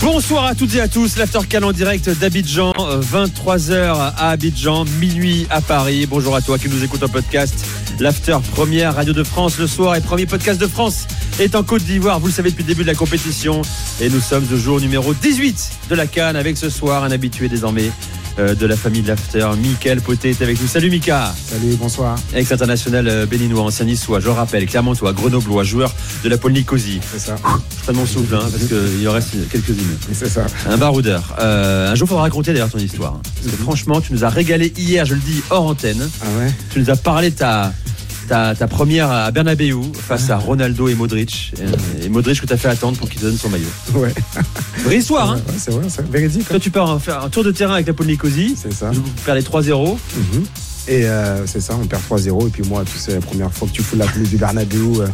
Bonsoir à toutes et à tous, l'Aftercan en direct d'Abidjan, 23h à Abidjan, minuit à Paris. Bonjour à toi qui nous écoute en podcast. L'After, première radio de France le soir et premier podcast de France est en Côte d'Ivoire, vous le savez depuis le début de la compétition. Et nous sommes au jour numéro 18 de la Cannes avec ce soir un habitué désormais de la famille de l'After. Michael Poté est avec nous. Salut Mika. Salut, bonsoir. Ex international euh, béninois, ancien niçois, je rappelle, Clermontois, Grenoblois, joueur de la Pôle Nicosie. C'est ça. Je prends mon souffle hein, parce qu'il en reste quelques-unes. C'est ça. Un baroudeur. Euh, un jour, il faudra raconter d'ailleurs ton histoire. Parce que franchement, tu nous as régalé hier, je le dis, hors antenne. Ah ouais? Tu nous as parlé de ta, ta, ta première à Bernabeu face à Ronaldo et Modric. Et, et Modric que tu as fait attendre pour qu'il te donne son maillot. Ouais. Vraie histoire, hein Ouais, c'est vrai, c'est véridique. hein. Toi, tu pars faire un tour de terrain avec la Pôle Nicosie. C'est ça. Vous perdez 3-0. Mhm. Et euh, c'est ça, on perd 3-0. Et puis moi, tu sais, la première fois que tu fous la pelouse du Bernabeu, euh,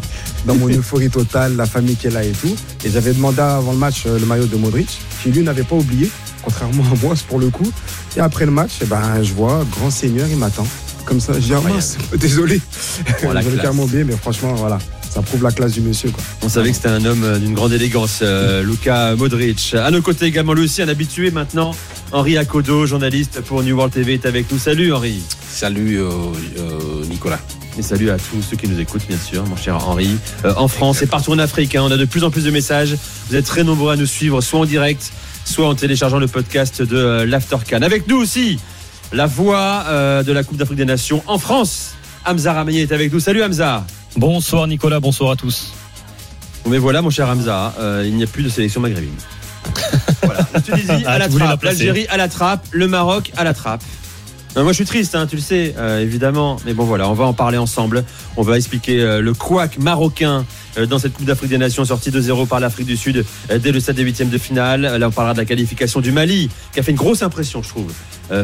dans mon euphorie totale, la famille qui est là et tout. Et j'avais demandé avant le match euh, le maillot de Modric, qui lui n'avait pas oublié, contrairement à moi, pour le coup. Et après le match, eh ben, je vois, grand seigneur, il m'attend. Comme ça, je dis, ah désolé. J'avais carrément oublié, mais franchement, voilà, ça prouve la classe du monsieur. Quoi. On savait que c'était un homme euh, d'une grande élégance, euh, Luca Modric. À nos côtés également, lui aussi, un habitué maintenant. Henri Akodo, journaliste pour New World TV, est avec nous. Salut Henri. Salut euh, euh, Nicolas. Et salut à tous ceux qui nous écoutent, bien sûr, mon cher Henri. Euh, en France et partout en Afrique, hein, on a de plus en plus de messages. Vous êtes très nombreux à nous suivre, soit en direct, soit en téléchargeant le podcast de euh, l'Aftercan. Avec nous aussi, la voix euh, de la Coupe d'Afrique des Nations en France. Hamza Ramani est avec nous. Salut Hamza. Bonsoir Nicolas, bonsoir à tous. Bon, mais voilà, mon cher Hamza, euh, il n'y a plus de sélection maghrébine. voilà. La Tunisie à Ah, la tu voulais la trappe, l'Algérie à la trappe, le Maroc à la trappe. Non, moi je suis triste, hein, tu le sais, euh, évidemment. Mais bon voilà, on va en parler ensemble. On va expliquer euh, le couac marocain euh, dans cette Coupe d'Afrique des Nations sortie 2-0 par l'Afrique du Sud dès le stade des huitièmes de finale. Là on parlera de la qualification du Mali, qui a fait une grosse impression je trouve,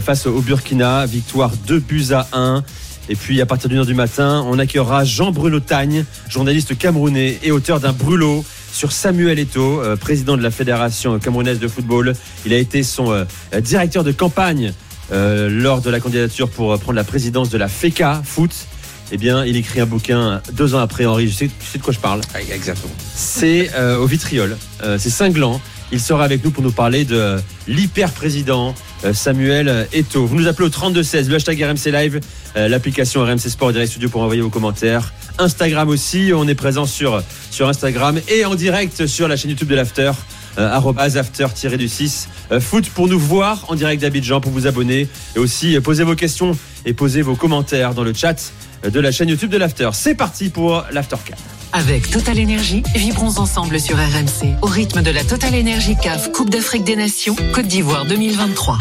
face au Burkina. Victoire 2 buts à 1. Et puis à partir d'une heure du matin, on accueillera Jean-Bruno Tagne, journaliste camerounais et auteur d'un brûlot sur Samuel Eto'o, euh, président de la Fédération camerounaise de football. Il a été son euh, directeur de campagne euh, lors de la candidature pour euh, prendre la présidence de la FECA Foot. Eh bien, il écrit un bouquin deux ans après, Henri. Je sais, tu sais de quoi je parle. Ah, Exactement. C'est euh, au vitriol. Euh, c'est cinglant. Il sera avec nous pour nous parler de l'hyper-président euh, Samuel Eto'o. Vous nous appelez au 3216, le hashtag RMC Live, euh, l'application RMC Sport Direct Studio pour envoyer vos commentaires. Instagram aussi, on est présent sur, sur Instagram et en direct sur la chaîne YouTube de l'After. Euh, arrobase after-du-6 euh, foot pour nous voir en direct d'Abidjan pour vous abonner et aussi poser vos questions et poser vos commentaires dans le chat de la chaîne YouTube de l'After. C'est parti pour l'After 4. Avec Total Energy, vibrons ensemble sur RMC au rythme de la Total Energy CAF Coupe d'Afrique des Nations Côte d'Ivoire 2023.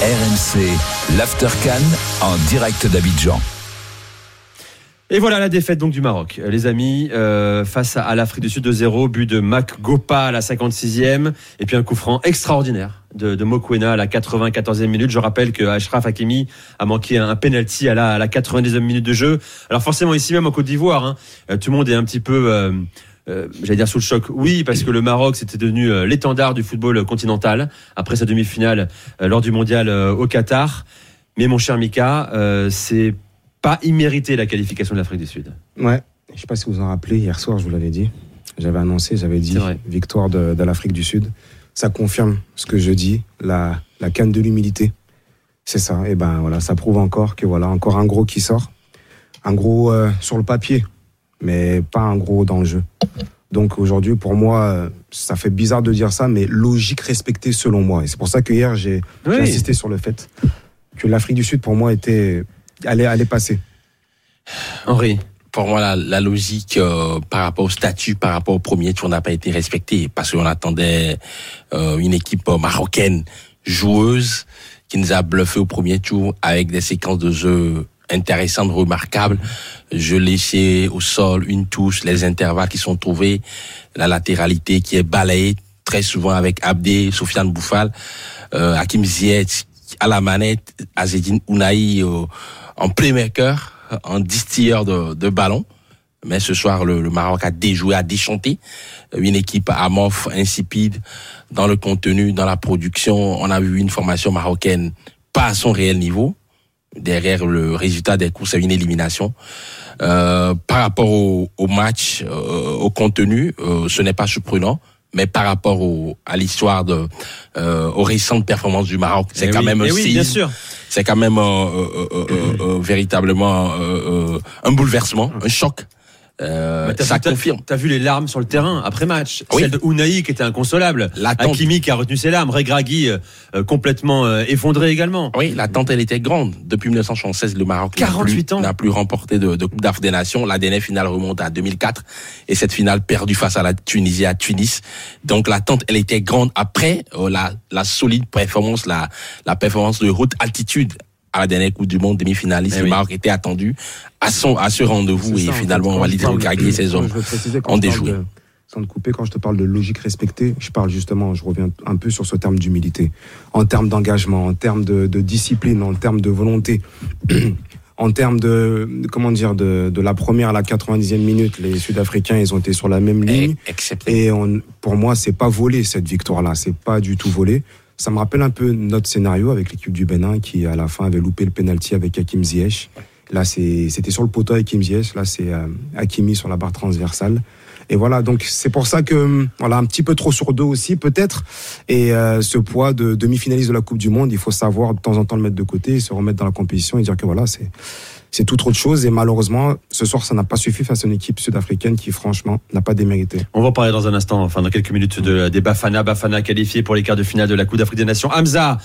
RMC, l'Aftercan en direct d'Abidjan. Et voilà la défaite donc du Maroc, Euh, les amis, euh, face à, l'Afrique du Sud 2-0, but de Mac Gopa à la 56e, et puis un coup franc extraordinaire de, de Mokwena à la 94e minute. Je rappelle que Ashraf Hakimi a manqué un penalty à la, à la 90e minute de jeu. Alors forcément ici même en Côte d'Ivoire, hein, euh, tout le monde est un petit peu... euh, j'allais dire sous le choc, oui, parce que le Maroc c'était devenu l'étendard du football continental après sa demi-finale euh, lors du mondial au Qatar. Mais mon cher Mika, c'est pas immérité la qualification de l'Afrique du Sud. Ouais, je sais pas si vous en rappelez, hier soir, je vous l'avais dit. J'avais annoncé, j'avais dit victoire de, de l'Afrique du Sud. Ça confirme ce que je dis, la, la canne de l'humilité. C'est ça. Et ben voilà, ça prouve encore que voilà, encore un gros qui sort. Un gros euh, sur le papier, mais pas un gros dans le jeu. Donc aujourd'hui, pour moi, euh, ça fait bizarre de dire ça, mais logique respectée selon moi. Et c'est pour ça que hier, j'ai j'ai insisté sur le fait que l'Afrique du Sud, pour moi, était allait, allait passer? Henri. Pour moi, la, la logique euh, par rapport au statut, par rapport au premier tour n'a pas été respectée parce qu'on attendait euh, une équipe euh, marocaine joueuse qui nous a bluffé au premier tour avec des séquences de jeu intéressantes, remarquables. Je laissais au sol une touche, les intervalles qui sont trouvés, la latéralité qui est balayée très souvent avec Abdé, Sofiane Bouffal, euh, Hakim Ziyech à la manette, Azedine Ounaï en playmaker, en distilleur de, de ballon. Mais ce soir, le, Maroc a déjoué, a déchanté une équipe amorphe, insipide dans le contenu, dans la production. On a vu une formation marocaine pas à son réel niveau. Derrière le résultat des courses, c'est une élimination. Euh, par rapport au, au match, euh, au contenu, euh, ce n'est pas surprenant. Mais par rapport au, à l'histoire de, euh, aux récentes performances du Maroc, c'est Eh quand oui, même un eh oui, bien séisme. sûr. c'est quand même euh, euh, véritablement euh, euh, un bouleversement, un choc. Euh, Bah, t'as ça vu- confirme. T'as vu les larmes sur le terrain après match. Oui. Celle de Unai qui était inconsolable. Hakimi qui a retenu ses larmes. Regragui euh, euh, complètement euh, effondré également. Oui, l'attente, elle était grande. Depuis 1976, le Maroc n'a 48 plus- ans. n'a plus remporté de, de Coupe d'Afrique des Nations. La dernière finale remonte à 2004 et cette finale perdue face à la Tunisie à Tunis. Donc l'attente, elle était grande. Après euh, la, la solide performance, la, la performance de haute altitude à la dernière Coupe du Monde demi-finaliste, Eh le oui. Maroc était attendu à son à ce rendez-vous et ça, en finalement Walid je parle de- Regragui et ses hommes ont déjoué. de- Sans te couper, quand je te parle de logique respectée, je parle justement, je reviens un peu sur ce terme d'humilité. En termes d'engagement, en termes de, de discipline, en termes de volonté, en termes de, de- comment dire, de, de la première à la 90e minute, les Sud-Africains, ils ont été sur la même ligne. Et- excepté Et on, pour moi, c'est pas volé cette victoire-là. C'est pas du tout volé. Ça me rappelle un peu notre scénario avec l'équipe du Bénin qui, à la fin, avait loupé le penalty avec Hakim Ziyech. Là, c'était sur le poteau Hakim Ziyech. Là, c'est euh, Hakimi sur la barre transversale. Et voilà, donc c'est pour ça que hum, voilà un petit peu trop sur deux aussi peut-être. Et euh, ce poids de demi-finaliste de la Coupe du Monde, il faut savoir de temps en temps le mettre de côté, se remettre dans la compétition et dire que voilà c'est c'est tout autre chose. Et malheureusement, ce soir, ça n'a pas suffi face à une équipe sud-africaine qui, franchement, n'a pas démérité. On va en parler dans un instant, enfin dans quelques minutes, de, des Bafana. Bafana qualifié pour les quarts de finale de la Coupe d'Afrique des Nations. Hamza,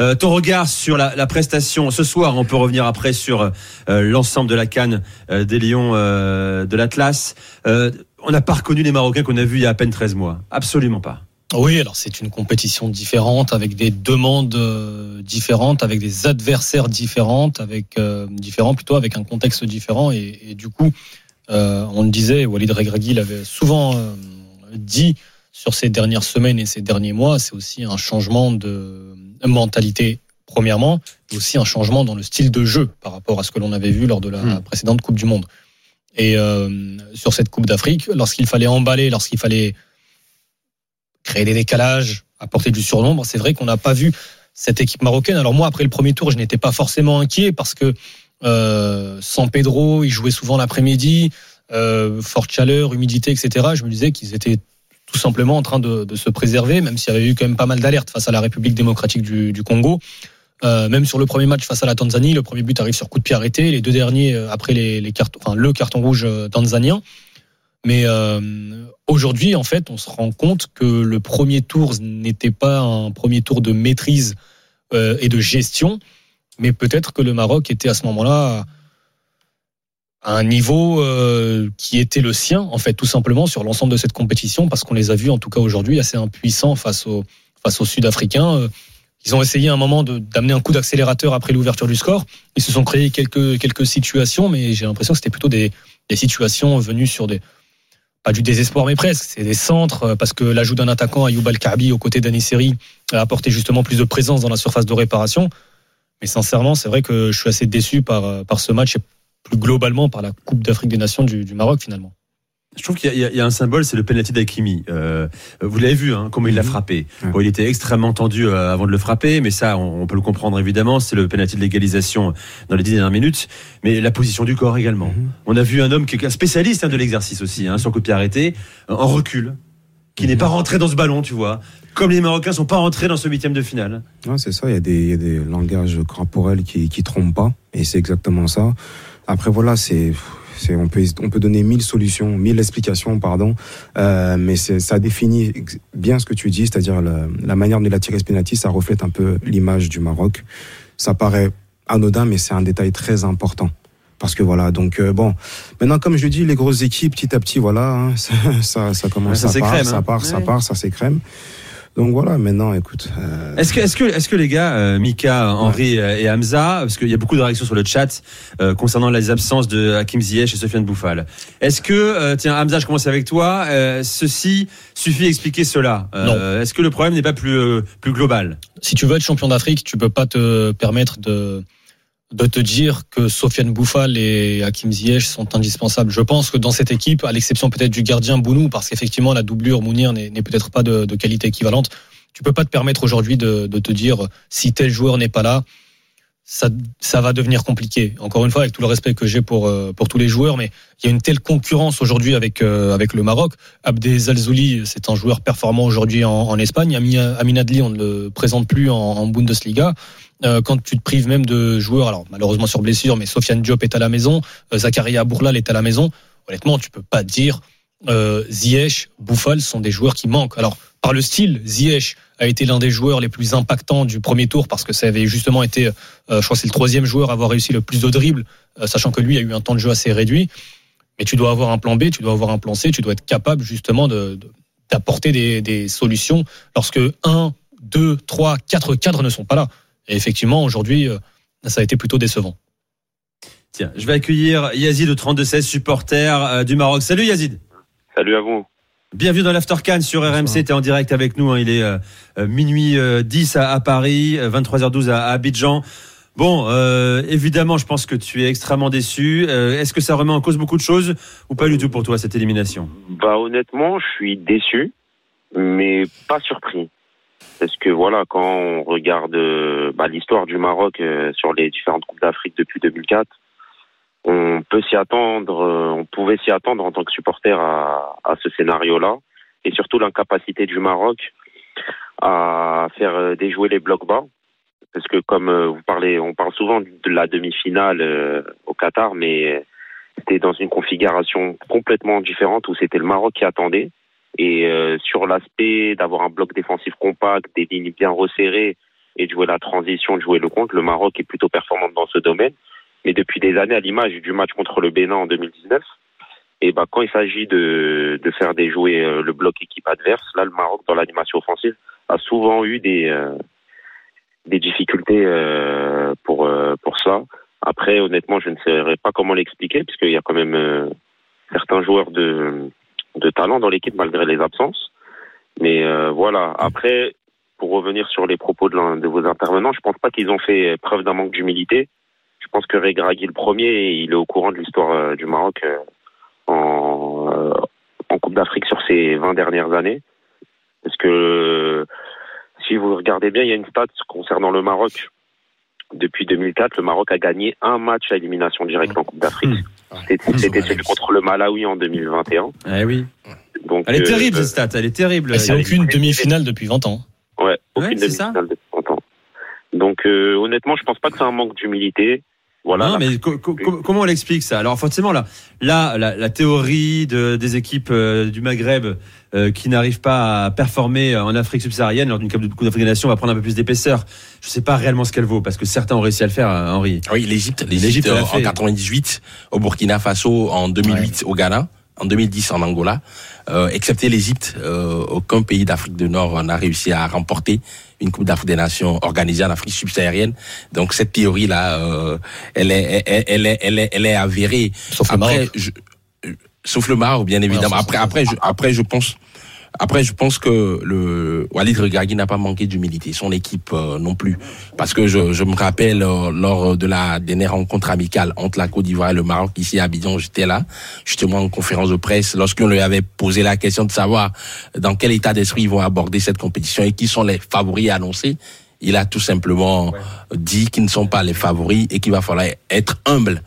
euh, ton regard sur la, prestation ce soir. On peut revenir après sur euh, l'ensemble de la canne euh, des Lions euh, de l'Atlas. On n'a pas reconnu les Marocains qu'on a vus il y a à peine 13 mois. Absolument pas. Oui, alors c'est une compétition différente, avec des demandes euh, différentes, avec des adversaires différentes, avec euh, différents plutôt, avec un contexte différent. Et, et du coup, euh, on le disait, Walid Regragui l'avait souvent euh, dit sur ces dernières semaines et ces derniers mois, c'est aussi un changement de mentalité. Premièrement, et aussi un changement dans le style de jeu par rapport à ce que l'on avait vu lors de la Hmm. précédente Coupe du Monde. Et euh, sur cette Coupe d'Afrique, lorsqu'il fallait emballer, lorsqu'il fallait créer des décalages, apporter du surnombre. C'est vrai qu'on n'a pas vu cette équipe marocaine. Alors moi, après le premier tour, je n'étais pas forcément inquiet parce que euh, sans Pedro, ils jouaient souvent l'après-midi, euh, forte chaleur, humidité, etc. Je me disais qu'ils étaient tout simplement en train de, se préserver, même s'il y avait eu quand même pas mal d'alertes face à la République démocratique du, Congo. Euh, même sur le premier match face à la Tanzanie, le premier but arrive sur coup de pied arrêté, les deux derniers euh, après les, les cartons, enfin le carton rouge tanzanien. Mais euh, aujourd'hui, en fait, on se rend compte que le premier tour n'était pas un premier tour de maîtrise euh, et de gestion, mais peut-être que le Maroc était à ce moment-là à un niveau euh, qui était le sien, en fait, tout simplement sur l'ensemble de cette compétition, parce qu'on les a vus, en tout cas aujourd'hui, assez impuissants face aux, face aux Sud-Africains. Euh, Ils ont essayé à un moment d'amener un coup d'accélérateur après l'ouverture du score. Ils se sont créés quelques, quelques situations, mais j'ai l'impression que c'était plutôt des, des situations venues sur des, pas du désespoir, mais presque. C'est des centres, euh, parce que l'ajout d'un attaquant, Ayoub Al-Kaabi, aux côtés d'Aniseri, a apporté justement plus de présence dans la surface de réparation. Mais sincèrement, c'est vrai que je suis assez déçu par, euh, par ce match et plus globalement par la Coupe d'Afrique des Nations du Maroc, finalement. Je trouve qu'il y, y a un symbole, c'est le penalty d'Akimi. Euh, vous l'avez vu, hein, comment il l'a Mhm. frappé. Bon, il était extrêmement tendu euh, avant de le frapper, mais ça, on, on peut le comprendre évidemment. C'est le penalty de l'égalisation dans les dix dernières minutes, mais la position du corps également. Mhm. On a vu un homme qui est un spécialiste hein, de l'exercice aussi, hein, sur coup arrêté, en recul, qui n'est pas rentré dans ce ballon, tu vois. Comme les Marocains sont pas rentrés dans ce huitième de finale. Ouais, c'est ça, il y, a des, y a des langages corporels qui, qui trompent pas, et c'est exactement ça. Après, voilà, c'est. C'est- On peut, on peut donner mille solutions, mille explications, pardon, euh, mais ça définit bien ce que tu dis, c'est-à-dire la, la manière de la tirer penalty, ça reflète un peu l'image du Maroc. Ça paraît anodin, mais c'est un détail très important. Parce que voilà, donc euh, bon, maintenant comme je dis, les grosses équipes, petit à petit, voilà, hein, ça, ça, ça commence, Ouais, ça ça, part, ça hein. part, ça part, ça s'écrème. Donc voilà, maintenant, écoute. euh, Est-ce que, est-ce que, est-ce que les gars, euh, Mika, Henri euh, et Hamza, parce qu'il y a beaucoup de réactions sur le chat euh, concernant les absences de Hakim Ziyech et Sofiane Bouffal. Est-ce que, euh, tiens, Hamza, je commence avec toi. euh, ceci suffit à expliquer cela. Euh, Est-ce que le problème n'est pas plus euh, plus global? Si tu veux être champion d'Afrique, tu peux pas te permettre de de te dire que Sofiane Bouffal et Hakim Ziyech sont indispensables. Je pense que dans cette équipe, à l'exception peut-être du gardien Bounou, parce qu'effectivement la doublure Mounir n'est peut-être pas de, qualité équivalente, tu peux pas te permettre aujourd'hui de te dire si tel joueur n'est pas là, ça, ça va devenir compliqué. Encore une fois, avec tout le respect que j'ai pour, euh, pour tous les joueurs, mais il y a une telle concurrence aujourd'hui avec, euh, avec le Maroc. Abdel Zalzouli, c'est un joueur performant aujourd'hui en, Espagne. Ami- Amin Adli, on ne le présente plus en, Bundesliga. Euh, quand tu te prives même de joueurs, alors malheureusement sur blessure, mais Sofiane Diop est à la maison, Zakaria Bourlal est à la maison. Honnêtement, tu peux pas dire euh, Ziyech, Bouffal sont des joueurs qui manquent. Alors par le style, Ziyech a été l'un des joueurs les plus impactants du premier tour parce que ça avait justement été, euh, je crois que c'est le troisième joueur à avoir réussi le plus de dribbles, euh, sachant que lui a eu un temps de jeu assez réduit. Mais tu dois avoir un plan B, tu dois avoir un plan C, tu dois être capable justement de, de- d'apporter des, des solutions lorsque un, deux, trois, quatre cadres ne sont pas là. Et effectivement, aujourd'hui, euh, ça a été plutôt décevant. Tiens, je vais accueillir Yazid de 32-16, supporter euh, du Maroc. Salut Yazid. Salut à vous. Bienvenue dans l'Aftercan sur RMC. T'es en direct avec nous. hein. Il est euh, euh, minuit euh, 10 à, à Paris, euh, 23h12 à, à Abidjan. Bon, euh, évidemment, je pense que tu es extrêmement déçu. Euh, Est-ce que ça remet en cause beaucoup de choses ou pas du tout pour toi cette élimination? Bah honnêtement, je suis déçu, mais pas surpris. Parce que voilà, quand on regarde euh, bah, l'histoire du Maroc euh, sur les différentes coupes d'Afrique depuis 2004, on peut s'y attendre, euh, on pouvait s'y attendre en tant que supporter à, à ce scénario-là, et surtout l'incapacité du Maroc à faire euh, déjouer les blocs bas. Parce que comme euh, vous parlez, on parle souvent de la demi-finale au Qatar, mais c'était dans une configuration complètement différente où c'était le Maroc qui attendait. Et sur l'aspect d'avoir un bloc défensif compact, des lignes bien resserrées et de jouer la transition, de jouer le compte, le Maroc est plutôt performant dans ce domaine. Mais depuis des années, à l'image du match contre le Bénin en 2019, et ben quand il s'agit de, de faire déjouer euh, le bloc équipe adverse, là le Maroc dans l'animation offensive a souvent eu des euh, des difficultés euh, pour euh, pour ça. Après, honnêtement, je ne saurais pas comment l'expliquer, puisqu'il y a quand même euh, certains joueurs de, de talent dans l'équipe malgré les absences. Mais euh, voilà, après, pour revenir sur les propos de, de vos intervenants, je pense pas qu'ils ont fait preuve d'un manque d'humilité. Je pense que Regragui, le premier, il est au courant de l'histoire euh, du Maroc euh, en, euh, en Coupe d'Afrique sur ces 20 dernières années. Parce que euh, si vous regardez bien, il y a une stat concernant le Maroc. Depuis 2004, le Maroc a gagné un match à élimination directe en Coupe d'Afrique. Mmh. C'était c'était celui contre le Malawi en 2021. Eh oui. Donc, Elle est euh, terrible cette stat. Elle est terrible. C'est aucune demi-finale depuis 20 ans. Ouais, aucune Ouais, c'est ça. demi-finale depuis 30 ans. Donc euh, honnêtement, je pense pas que c'est un manque d'humilité. Voilà. non, mais co- co- co- comment on l'explique ça? Alors forcément là, là, la, la théorie de, des équipes euh, du Maghreb euh, qui n'arrivent pas à performer euh, en Afrique subsaharienne lors d'une Coupe d'Afrique des Nations va prendre un peu plus d'épaisseur. Je sais pas réellement ce qu'elle vaut parce que certains ont réussi à le faire, euh, Henri. Oui, l'Égypte, L'Égypte euh, fait. en 98, au Burkina Faso, en 2008 au Ghana, en 2010 en Angola. Euh, excepté l'Égypte, euh, aucun pays d'Afrique du Nord n'a réussi à remporter une Coupe d'Afrique des Nations organisée en Afrique subsaharienne. Donc cette théorie-là, euh, elle, est, elle, elle est, elle est, elle est avérée. Sauf le Après, Maroc. je- euh, sauf le Maroc, bien évidemment. Après, le après, je, après, je pense. Après, je pense que le Walid Regragui n'a pas manqué d'humilité, son équipe euh, non plus, parce que je, je me rappelle euh, lors de la dernière rencontre amicale entre la Côte d'Ivoire et le Maroc ici à Abidjan, j'étais là, justement en conférence de presse, lorsqu'on lui avait posé la question de savoir dans quel état d'esprit ils vont aborder cette compétition et qui sont les favoris annoncés. Il a tout simplement dit qu'ils ne sont pas les favoris et qu'il va falloir être humble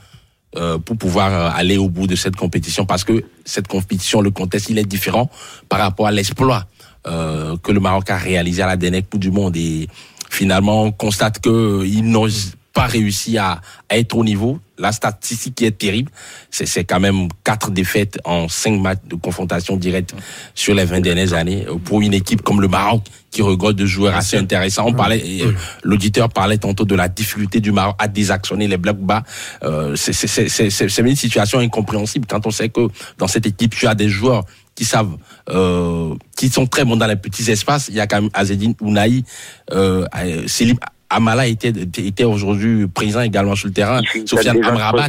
euh, pour pouvoir euh, aller au bout de cette compétition. Parce que cette compétition, le contexte, il est différent par rapport à l'exploit euh, que le Maroc a réalisé à la dernière Coupe du Monde. Et finalement on constate que ils n'ont pas réussi à, à être au niveau. La statistique qui est terrible, c'est quand même quatre défaites en cinq matchs de confrontation directe sur les 20 dernières années Euh, pour une équipe comme le Maroc qui regorge de joueurs assez intéressants. On parlait, euh, l'auditeur parlait tantôt de la difficulté du Maroc à désactionner les blocs bas. Euh, c'est- une situation incompréhensible quand on sait que dans cette équipe tu as des joueurs qui savent, euh, qui sont très bons dans les petits espaces. Il y a quand même Azedine Ounaï, euh, euh, Selim Amala était, était aujourd'hui présent également sur le terrain, Sofiane Amrabat.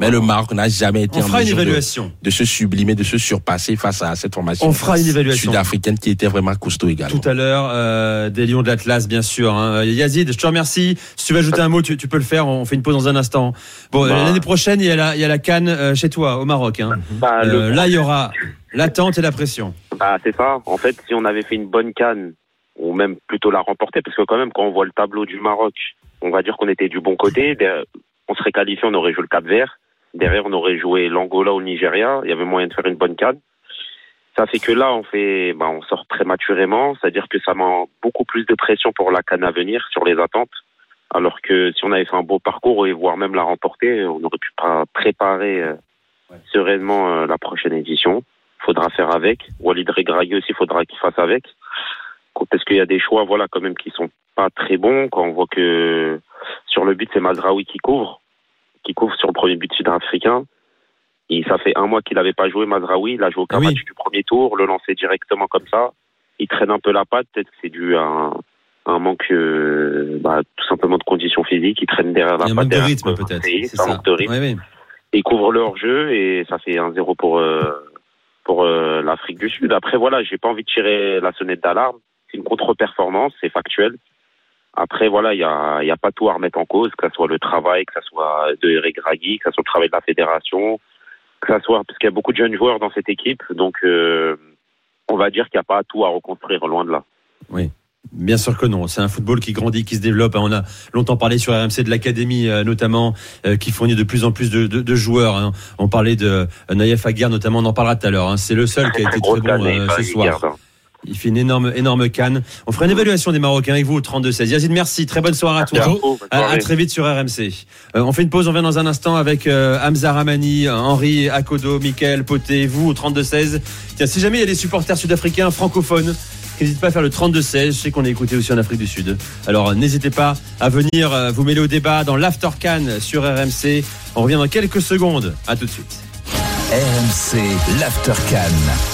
Mais le. Maroc n'a jamais été On en fera une mesure de, évaluation. de se sublimer, de se surpasser face à cette formation On fera une évaluation. sud-africaine qui était vraiment costaud également. Tout à l'heure, euh, des Lions de l'Atlas, bien sûr. Hein. Yazid, je te remercie. Si tu veux ajouter un mot, tu, tu peux le faire. On fait une pause dans un instant. Bon, Bah. l'année prochaine, il y a la, il y a la Cannes euh, chez toi, au Maroc. Hein. Bah, le- Euh, là, il y aura l'attente et la pression. Bah, c'est ça. En fait, si on avait fait une bonne canne, ou même plutôt la remporter, parce que quand même, quand on voit le tableau du Maroc, on va dire qu'on était du bon côté. On serait qualifié, on aurait joué le Cap Vert. Derrière, on aurait joué l'Angola ou le Nigeria. Il y avait moyen de faire une bonne canne. Ça fait que là, on fait, bah, on sort prématurément. C'est-à-dire que ça met beaucoup plus de pression pour la canne à venir sur les attentes. Alors que si on avait fait un beau parcours et voire même la remporter, on aurait pu pas préparer euh, sereinement euh, la prochaine édition. Faudra faire avec. Walid Regragui aussi, faudra qu'il fasse avec. Parce qu'il y a des choix, voilà, quand même, qui sont pas très bons. Quand on voit que sur le but, c'est Mazraoui qui couvre, qui couvre sur le premier but sud-africain. Et ça fait un mois qu'il n'avait pas joué Mazraoui. Il a joué au Ah oui. match du premier tour, le lancer directement comme ça. Il traîne un peu la patte. Peut-être que c'est dû à un, à un manque, euh, bah, tout simplement de conditions physiques. Il traîne derrière la Il y a un patte. manque de rythme, peut-être. C'est un ça. manque de rythme Ouais, oui. et ils couvrent leur jeu et ça fait un 0 pour euh, pour euh, l'Afrique du Sud. Après voilà, j'ai pas envie de tirer la sonnette d'alarme. C'est une contre-performance, c'est factuel. Après voilà, il y a il y a pas tout à remettre en cause, que ce soit le travail, que ce soit de Eric Draghi, que ce soit le travail de la fédération, que ce soit parce qu'il y a beaucoup de jeunes joueurs dans cette équipe, donc euh, on va dire qu'il n'y a pas tout à reconstruire loin de là. Bien sûr que non. C'est un football qui grandit, qui se développe. On a longtemps parlé sur RMC de l'académie, euh, notamment, euh, qui fournit de plus en plus de, de- de joueurs. hein. On parlait de Naïef Aguirre, notamment. On en parlera tout à l'heure. hein. C'est le seul qui a été très bon ce soir. Il fait une énorme, énorme canne. On fera une évaluation des Marocains avec vous au 32-16. Yazid, merci. Très bonne soirée à toi. À très vite sur RMC. Euh, on fait une pause, on vient dans un instant avec euh, Hamza Ramani, Henri Akodo, Michael Poté, vous au 32-16. Tiens, si jamais il y a des supporters sud-africains francophones, n'hésitez pas à faire le 32-16. Je sais qu'on est écouté aussi en Afrique du Sud. Alors n'hésitez pas à venir euh, vous mêler au débat dans l'After Can sur RMC. On revient dans quelques secondes. À tout de suite. RMC, l'Aftercan.